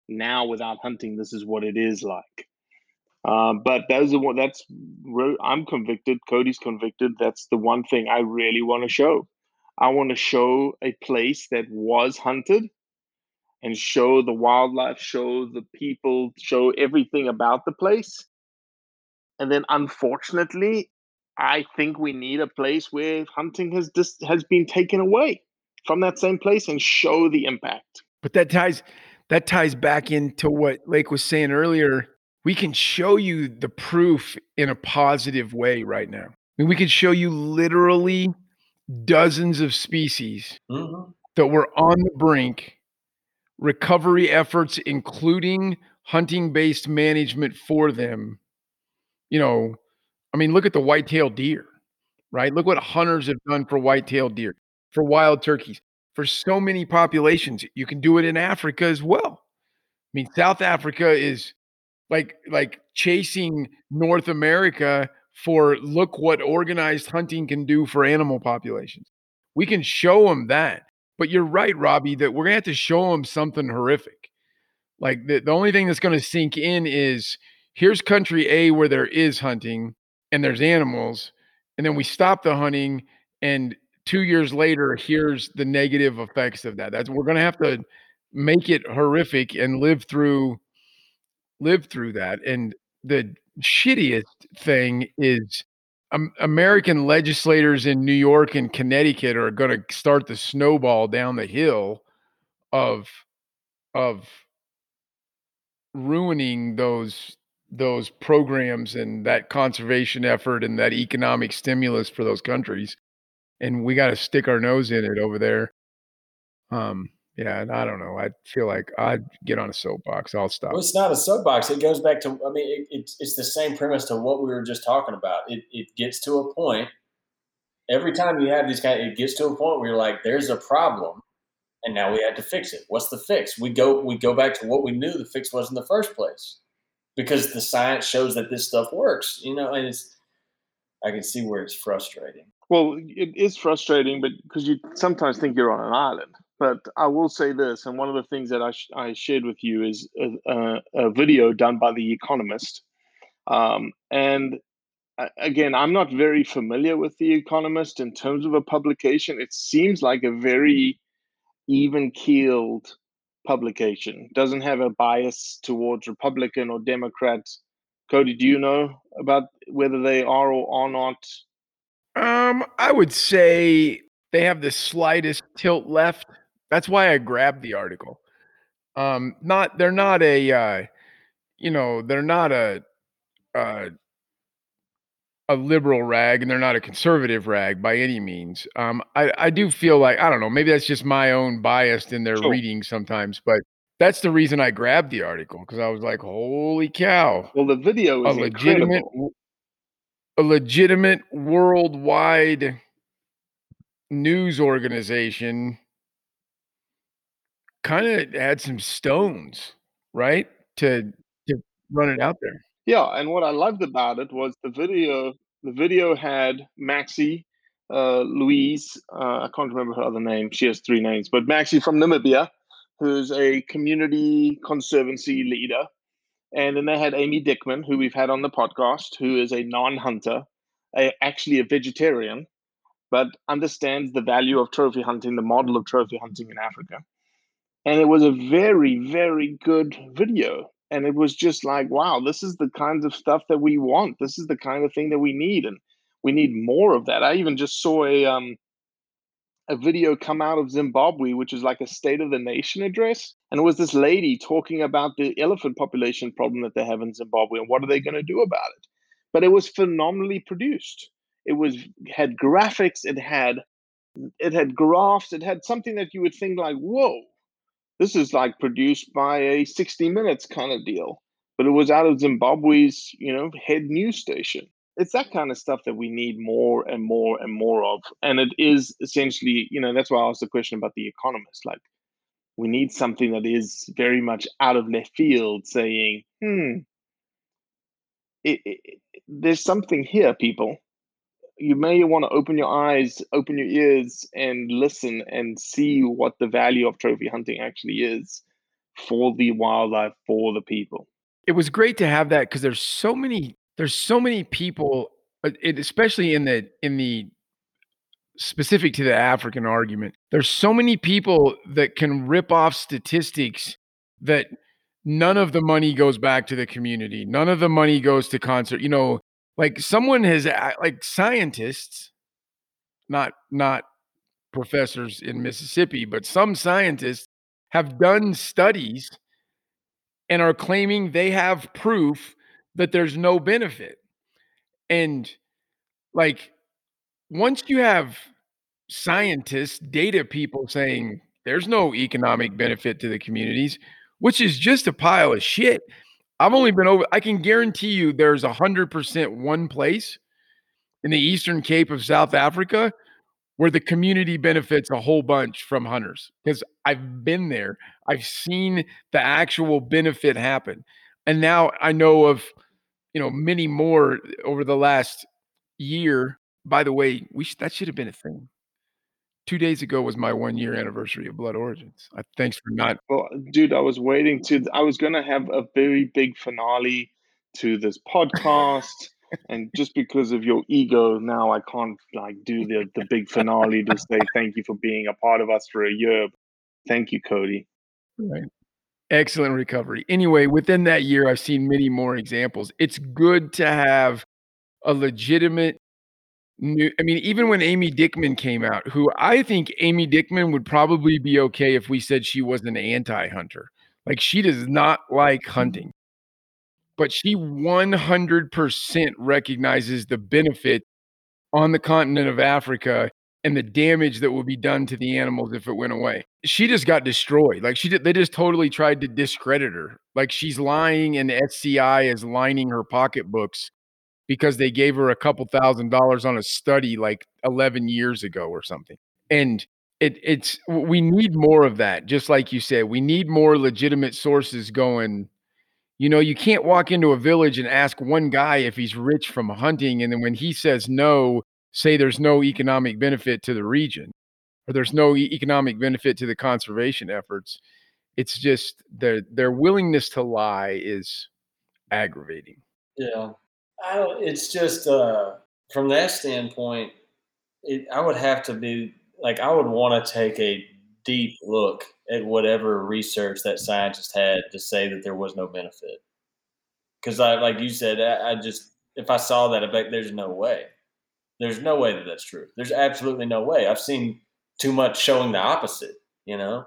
Now, without hunting, this is what it is like. Uh, but those are what that's. I'm convicted. Cody's convicted. That's the one thing I really want to show. I want to show a place that was hunted, and show the wildlife, show the people, show everything about the place. And then, unfortunately, I think we need a place where hunting has dis- has been taken away from that same place and show the impact. But that ties that ties back into what Lake was saying earlier. We can show you the proof in a positive way right now. I mean, we can show you literally dozens of species mm-hmm. that were on the brink, recovery efforts, including hunting based management for them, you know, I mean, look at the white-tailed deer, right? Look what hunters have done for white-tailed deer, for wild turkeys, for so many populations. You can do it in Africa as well. I mean, South Africa is like like chasing North America for look what organized hunting can do for animal populations. We can show them that. But you're right, Robbie, that we're gonna have to show them something horrific. Like the, the only thing that's gonna sink in is here's country A where there is hunting and there's animals, and then we stop the hunting, and two years later, here's the negative effects of that. That's we're gonna have to make it horrific and live through live through that. And the shittiest thing is um, American legislators in New York and Connecticut are going to start the snowball down the hill of of ruining those those programs and that conservation effort and that economic stimulus for those countries and we got to stick our nose in it over there um yeah, and I don't know. I feel like I'd get on a soapbox. I'll stop. Well, it's not a soapbox. It goes back to. I mean, it, it's it's the same premise to what we were just talking about. It it gets to a point. Every time you have these kind, of, it gets to a point where you're like, "There's a problem, and now we have to fix it." What's the fix? We go we go back to what we knew the fix was in the first place, because the science shows that this stuff works. You know, and it's. I can see where it's frustrating. Well, it is frustrating, but because you sometimes think you're on an island but I will say this, and one of the things that I, sh- I shared with you is a, a, video done by The Economist. Um, and again, I'm not very familiar with The Economist in terms of a publication. It seems like a very even keeled publication, doesn't have a bias towards Republican or Democrat. Cody, do you know about whether they are or are not? Um, I would say they have the slightest tilt left that's why I grabbed the article. Um, not they're not a uh, you know they're not a uh, a liberal rag and they're not a conservative rag by any means. Um, I I do feel like I don't know maybe that's just my own bias in their sure. reading sometimes, but that's the reason I grabbed the article because I was like, holy cow! Well, the video is a legitimate incredible. a legitimate worldwide news organization kind of had some stones, right? To to run it out there. Yeah, and what I loved about it was the video. The video had Maxi, uh, Louise. Uh, I can't remember her other name. She has three names, but Maxi from Namibia, who's a community conservancy leader, and then they had Amy Dickman, who we've had on the podcast, who is a non-hunter, a, actually a vegetarian, but understands the value of trophy hunting, the model of trophy hunting in Africa and it was a very very good video. And it was just like wow this is the kind of stuff that we want. This is the kind of thing that we need and we need more of that. I even just saw a um a video come out of zimbabwe which is like a state of the nation address and it was this lady talking about the elephant population problem that they have in zimbabwe and what are they going to do about it. But it was phenomenally produced. It was had graphics it had it had graphs it had something that you would think like whoa this is like produced by a 60 minutes kind of deal but it was out of zimbabwe's you know head news station. It's that kind of stuff that we need more and more and more of and it is essentially you know that's why i asked the question about the economist like we need something that is very much out of left field saying hmm it, it, there's something here people you may want to open your eyes, open your ears, and listen and see what the value of trophy hunting actually is for the wildlife, for the people. It was great to have that because there's so many there's so many people, uh, especially in the in the specific to the African argument. There's so many people that can rip off statistics that none of the money goes back to the community. None of the money goes to concert. You know, like someone has uh, like scientists not not professors in Mississippi but some scientists have done studies and are claiming they have proof that there's no benefit. And like once you have scientists data people saying there's no economic benefit to the communities which is just a pile of shit I've only been over. I can guarantee you, there's a hundred percent one place in the Eastern Cape of South Africa where the community benefits a whole bunch from hunters because I've been there. I've seen the actual benefit happen, and now I know of you know, many more over the last year. By the way, we sh- that should have been a thing. Two days ago was my one year anniversary of Blood Origins. I, thanks for not. Well, dude, I was waiting to. I was gonna have a very big finale to this podcast, and just because of your ego, now I can't like do the the big finale to say thank you for being a part of us for a year. Thank you, Cody. Right. Excellent recovery. Anyway, within that year, I've seen many more examples. It's good to have a legitimate new. I mean, even when Amy Dickman came out, who I think Amy Dickman would probably be okay if we said she was an anti hunter. Like, she does not like mm-hmm. hunting, but she 100% recognizes the benefit on the continent of Africa and the damage that would be done to the animals if it went away. She just got destroyed. Like she did, they just totally tried to discredit her. Like she's lying and SCI is lining her pocketbooks because they gave her a couple thousand dollars on a study like 11 years ago or something. And it it's we need more of that. Just like you said, we need more legitimate sources going you know, you can't walk into a village and ask one guy if he's rich from hunting and then when he says no, say there's no economic benefit to the region or there's no economic benefit to the conservation efforts. It's just their their willingness to lie is aggravating. Yeah, I don't. It's just uh, from that standpoint, it, I would have to be like I would want to take a deep look at whatever research that scientist had to say that there was no benefit. Because I, like you said, I, I just if I saw that, there's no way. There's no way that that's true. There's absolutely no way. I've seen too much showing the opposite. You know,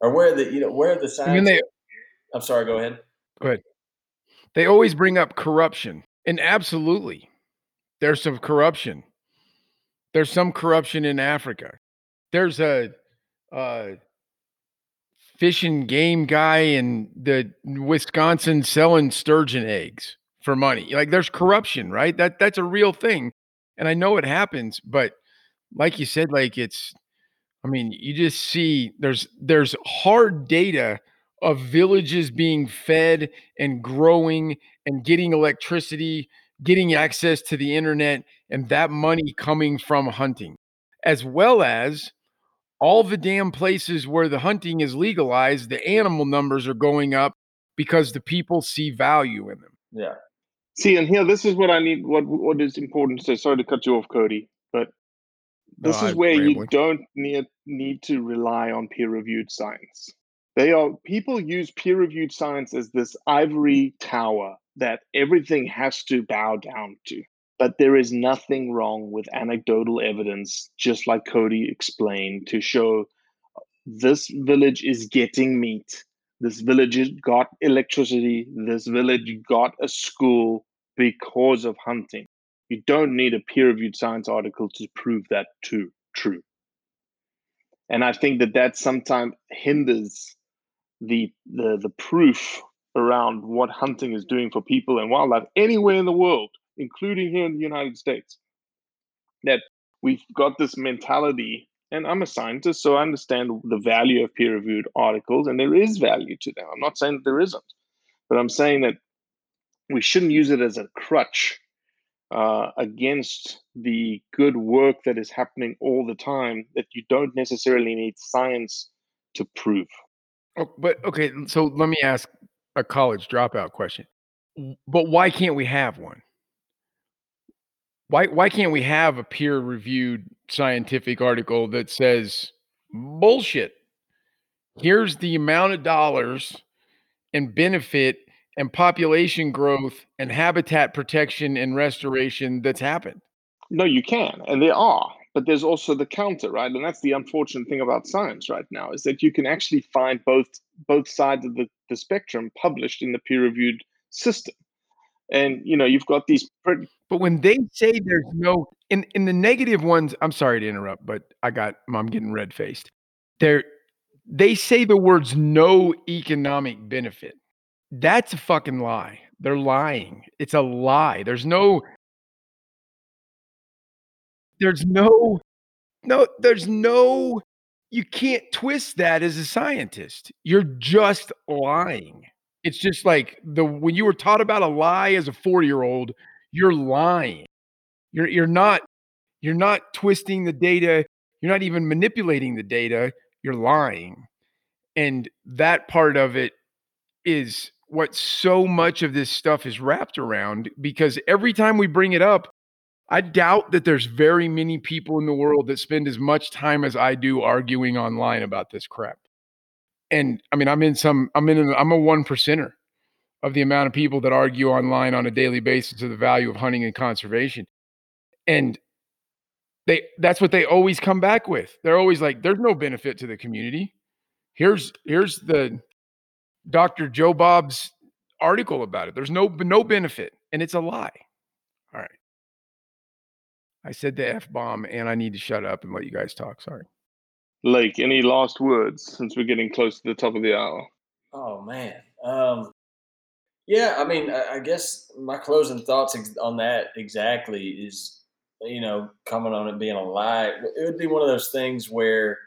or where the you know where the science. they I'm sorry. Go ahead. go ahead. They always bring up corruption, and absolutely, there's some corruption. There's some corruption in Africa. There's a, uh and game guy in the Wisconsin selling sturgeon eggs for money. Like there's corruption, right? That that's a real thing. And I know it happens, but like you said, like it's I mean, you just see there's there's hard data of villages being fed and growing and getting electricity, getting access to the internet, and that money coming from hunting, as well as all the damn places where the hunting is legalized, the animal numbers are going up because the people see value in them. Yeah. See, and here, this is what I need. What what is important to say. Sorry to cut you off, Cody, but No, this I is was where you don't need need to rely on peer-reviewed science. They are people use peer-reviewed science as this ivory tower that everything has to bow down to. But there is nothing wrong with anecdotal evidence, just like Cody explained, to show uh, this village is getting meat. This village got electricity. This village got a school because of hunting. You don't need a peer reviewed science article to prove that to true. And I think that that sometimes hinders the, the, the proof around what hunting is doing for people and wildlife anywhere in the world, including here in the United States. That we've got this mentality and I'm a scientist, so I understand the value of peer reviewed articles, and there is value to them. I'm not saying that there isn't, but I'm saying that we shouldn't use it as a crutch uh, against the good work that is happening all the time that you don't necessarily need science to prove. Oh, but okay, so let me ask a college dropout question. But why can't we have one? Why why can't we have a peer reviewed scientific article that says bullshit? Here's the amount of dollars and benefit and population growth and habitat protection and restoration that's happened. No, you can, and they are, but there's also the counter, right? And that's the unfortunate thing about science right now is that you can actually find both both sides of the, the spectrum published in the peer-reviewed system. And you know, you've got these pretty But when they say there's no in in the negative ones, I'm sorry to interrupt, but I got I'm getting red faced. They're they say the words no economic benefit. That's a fucking lie. They're lying. It's a lie. There's no there's no no there's no you can't twist that as a scientist. You're just lying. It's just like the when you were taught about a lie as a 4-year-old, you're lying. You're you're not you're not twisting the data, you're not even manipulating the data, you're lying. And that part of it is what so much of this stuff is wrapped around because every time we bring it up, I doubt that there's very many people in the world that spend as much time as I do arguing online about this crap. And I mean, I'm in some, I'm in, I'm a one percenter of the amount of people that argue online on a daily basis of the value of hunting and conservation. And they, that's what they always come back with. They're always like, there's no benefit to the community. Here's, here's the Dr. Joe Bob's article about it. There's no, no benefit and it's a lie. All right. I said the F bomb and I need to shut up and let you guys talk. Sorry. Lake, any last words since we're getting close to the top of the hour? Oh man. Um, yeah, I mean, I, I guess my closing thoughts ex- on that exactly is, you know, coming on it being a lie. It would be one of those things where,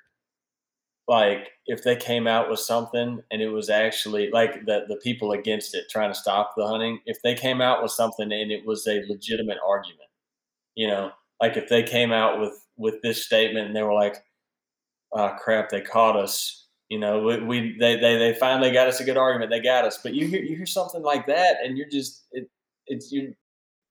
like, if they came out with something and it was actually like the the people against it trying to stop the hunting, if they came out with something and it was a legitimate argument, you know, like if they came out with with this statement and they were like, "Oh crap, they caught us," you know, we, we they, they they finally got us a good argument. They got us, but you hear you hear something like that, and you're just it it's you.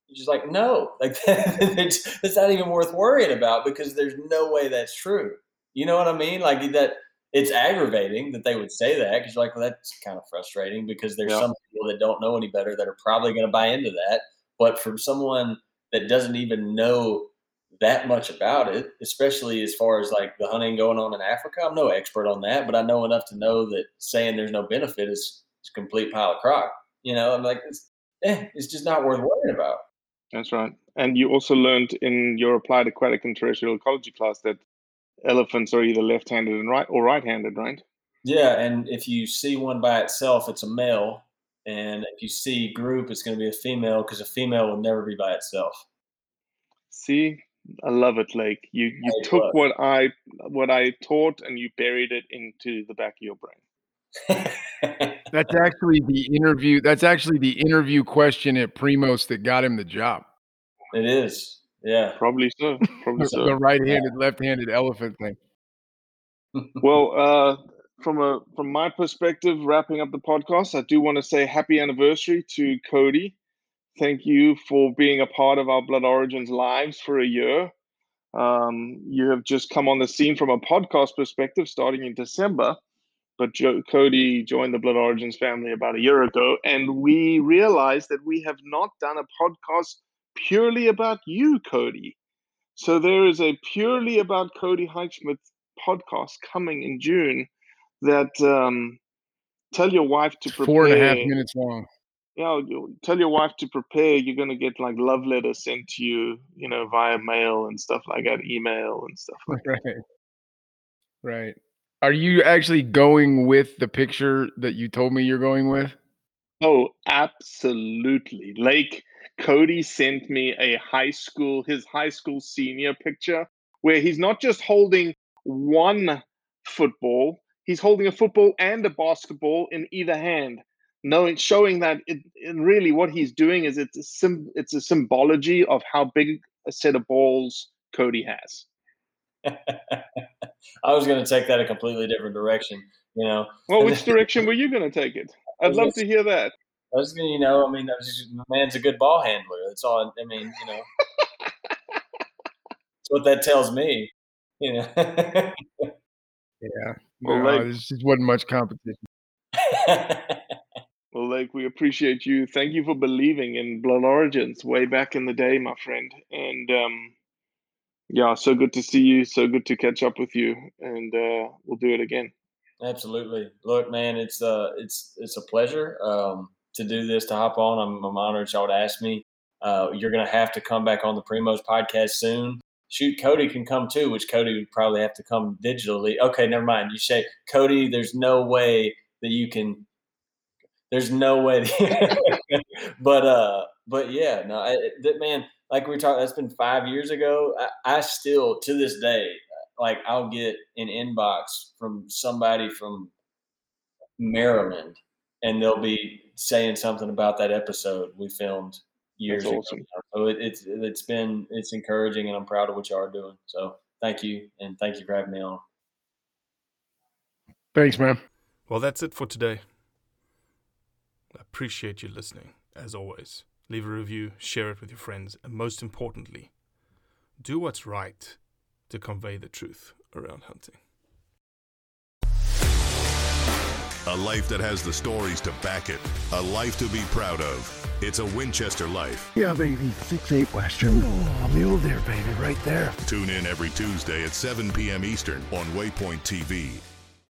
You're just like no, like it's, it's not even worth worrying about because there's no way that's true. You know what I mean? Like that, it's aggravating that they would say that because you're like, well, that's kind of frustrating because there's Yeah. some people that don't know any better that are probably going to buy into that. But for someone that doesn't even know that much about it, especially as far as like the hunting going on in Africa. I'm no expert on that, but I know enough to know that saying there's no benefit is, is a complete pile of crock. You know, I'm like, it's, eh, it's just not worth worrying about. That's right. And you also learned in your applied aquatic and terrestrial ecology class that elephants are either left-handed and right or right-handed, right? Yeah, and if you see one by itself, it's a male, and if you see group, it's going to be a female because a female will never be by itself. See, I love it, Lake. You you Hey, took what I what I taught and you buried it into the back of your brain. That's actually the interview. That's actually the interview question at Primos that got him the job. It is, yeah. Probably so. Probably so. the right-handed, left-handed elephant thing. well, uh, from a from my perspective, wrapping up the podcast, I do want to say happy anniversary to Cody. Thank you for being a part of our Blood Origins lives for a year. Um, you have just come on the scene from a podcast perspective starting in December, but Joe, Cody joined the Blood Origins family about a year ago, and we realized that we have not done a podcast purely about you, Cody. So there is a purely about Cody Heichschmidt podcast coming in June that um, tell your wife to prepare. four and a half minutes long. Yeah, you tell your wife to prepare. You're gonna get like love letters sent to you, you know, via mail and stuff like that, email and stuff like that. Right. Right. Are you actually going with the picture that you told me you're going with? Oh, absolutely. Like Cody sent me a high school, his high school senior picture, where he's not just holding one football, he's holding a football and a basketball in either hand. Knowing, showing that it, it really what he's doing is it's a sim, it's a symbology of how big a set of balls Cody has. I was going to take that a completely different direction, you know. Well, which direction were you going to take it? I'd love to hear that. I was going to, you know, I mean, I just, the man's a good ball handler. That's all. I mean, you know, that's what that tells me. You know. Yeah. Well, no, like- there just wasn't much competition. Well, like we appreciate you. Thank you for believing in Blood Origins way back in the day, my friend. And um, yeah, so good to see you. So good to catch up with you. And uh, we'll do it again. Absolutely. Look, man, it's uh, it's it's a pleasure um, to do this. To hop on, I'm, I'm honored y'all to ask me. Uh, you're gonna have to come back on the Primos podcast soon. Shoot, Cody can come too, which Cody would probably have to come digitally. Okay, never mind. You say Cody, there's no way that you can. There's no way. But uh, but yeah, no, I, that man, like we talked, that's been five years ago. I, I still to this day like I'll get an inbox from somebody from Maryland and they'll be saying something about that episode we filmed years That's ago. awesome. So it, it's it's been it's encouraging, and I'm proud of what you are doing. So thank you, and thank you for having me on. Thanks, man. Well, that's it for today. I appreciate you listening, as always. Leave a review, share it with your friends, and most importantly, do what's right to convey the truth around hunting. A life that has the stories to back it. A life to be proud of. It's a Winchester life. Yeah, baby. Six eight Western. Oh, mule deer, baby, right there. Tune in every Tuesday at 7 p.m. Eastern on Waypoint TV.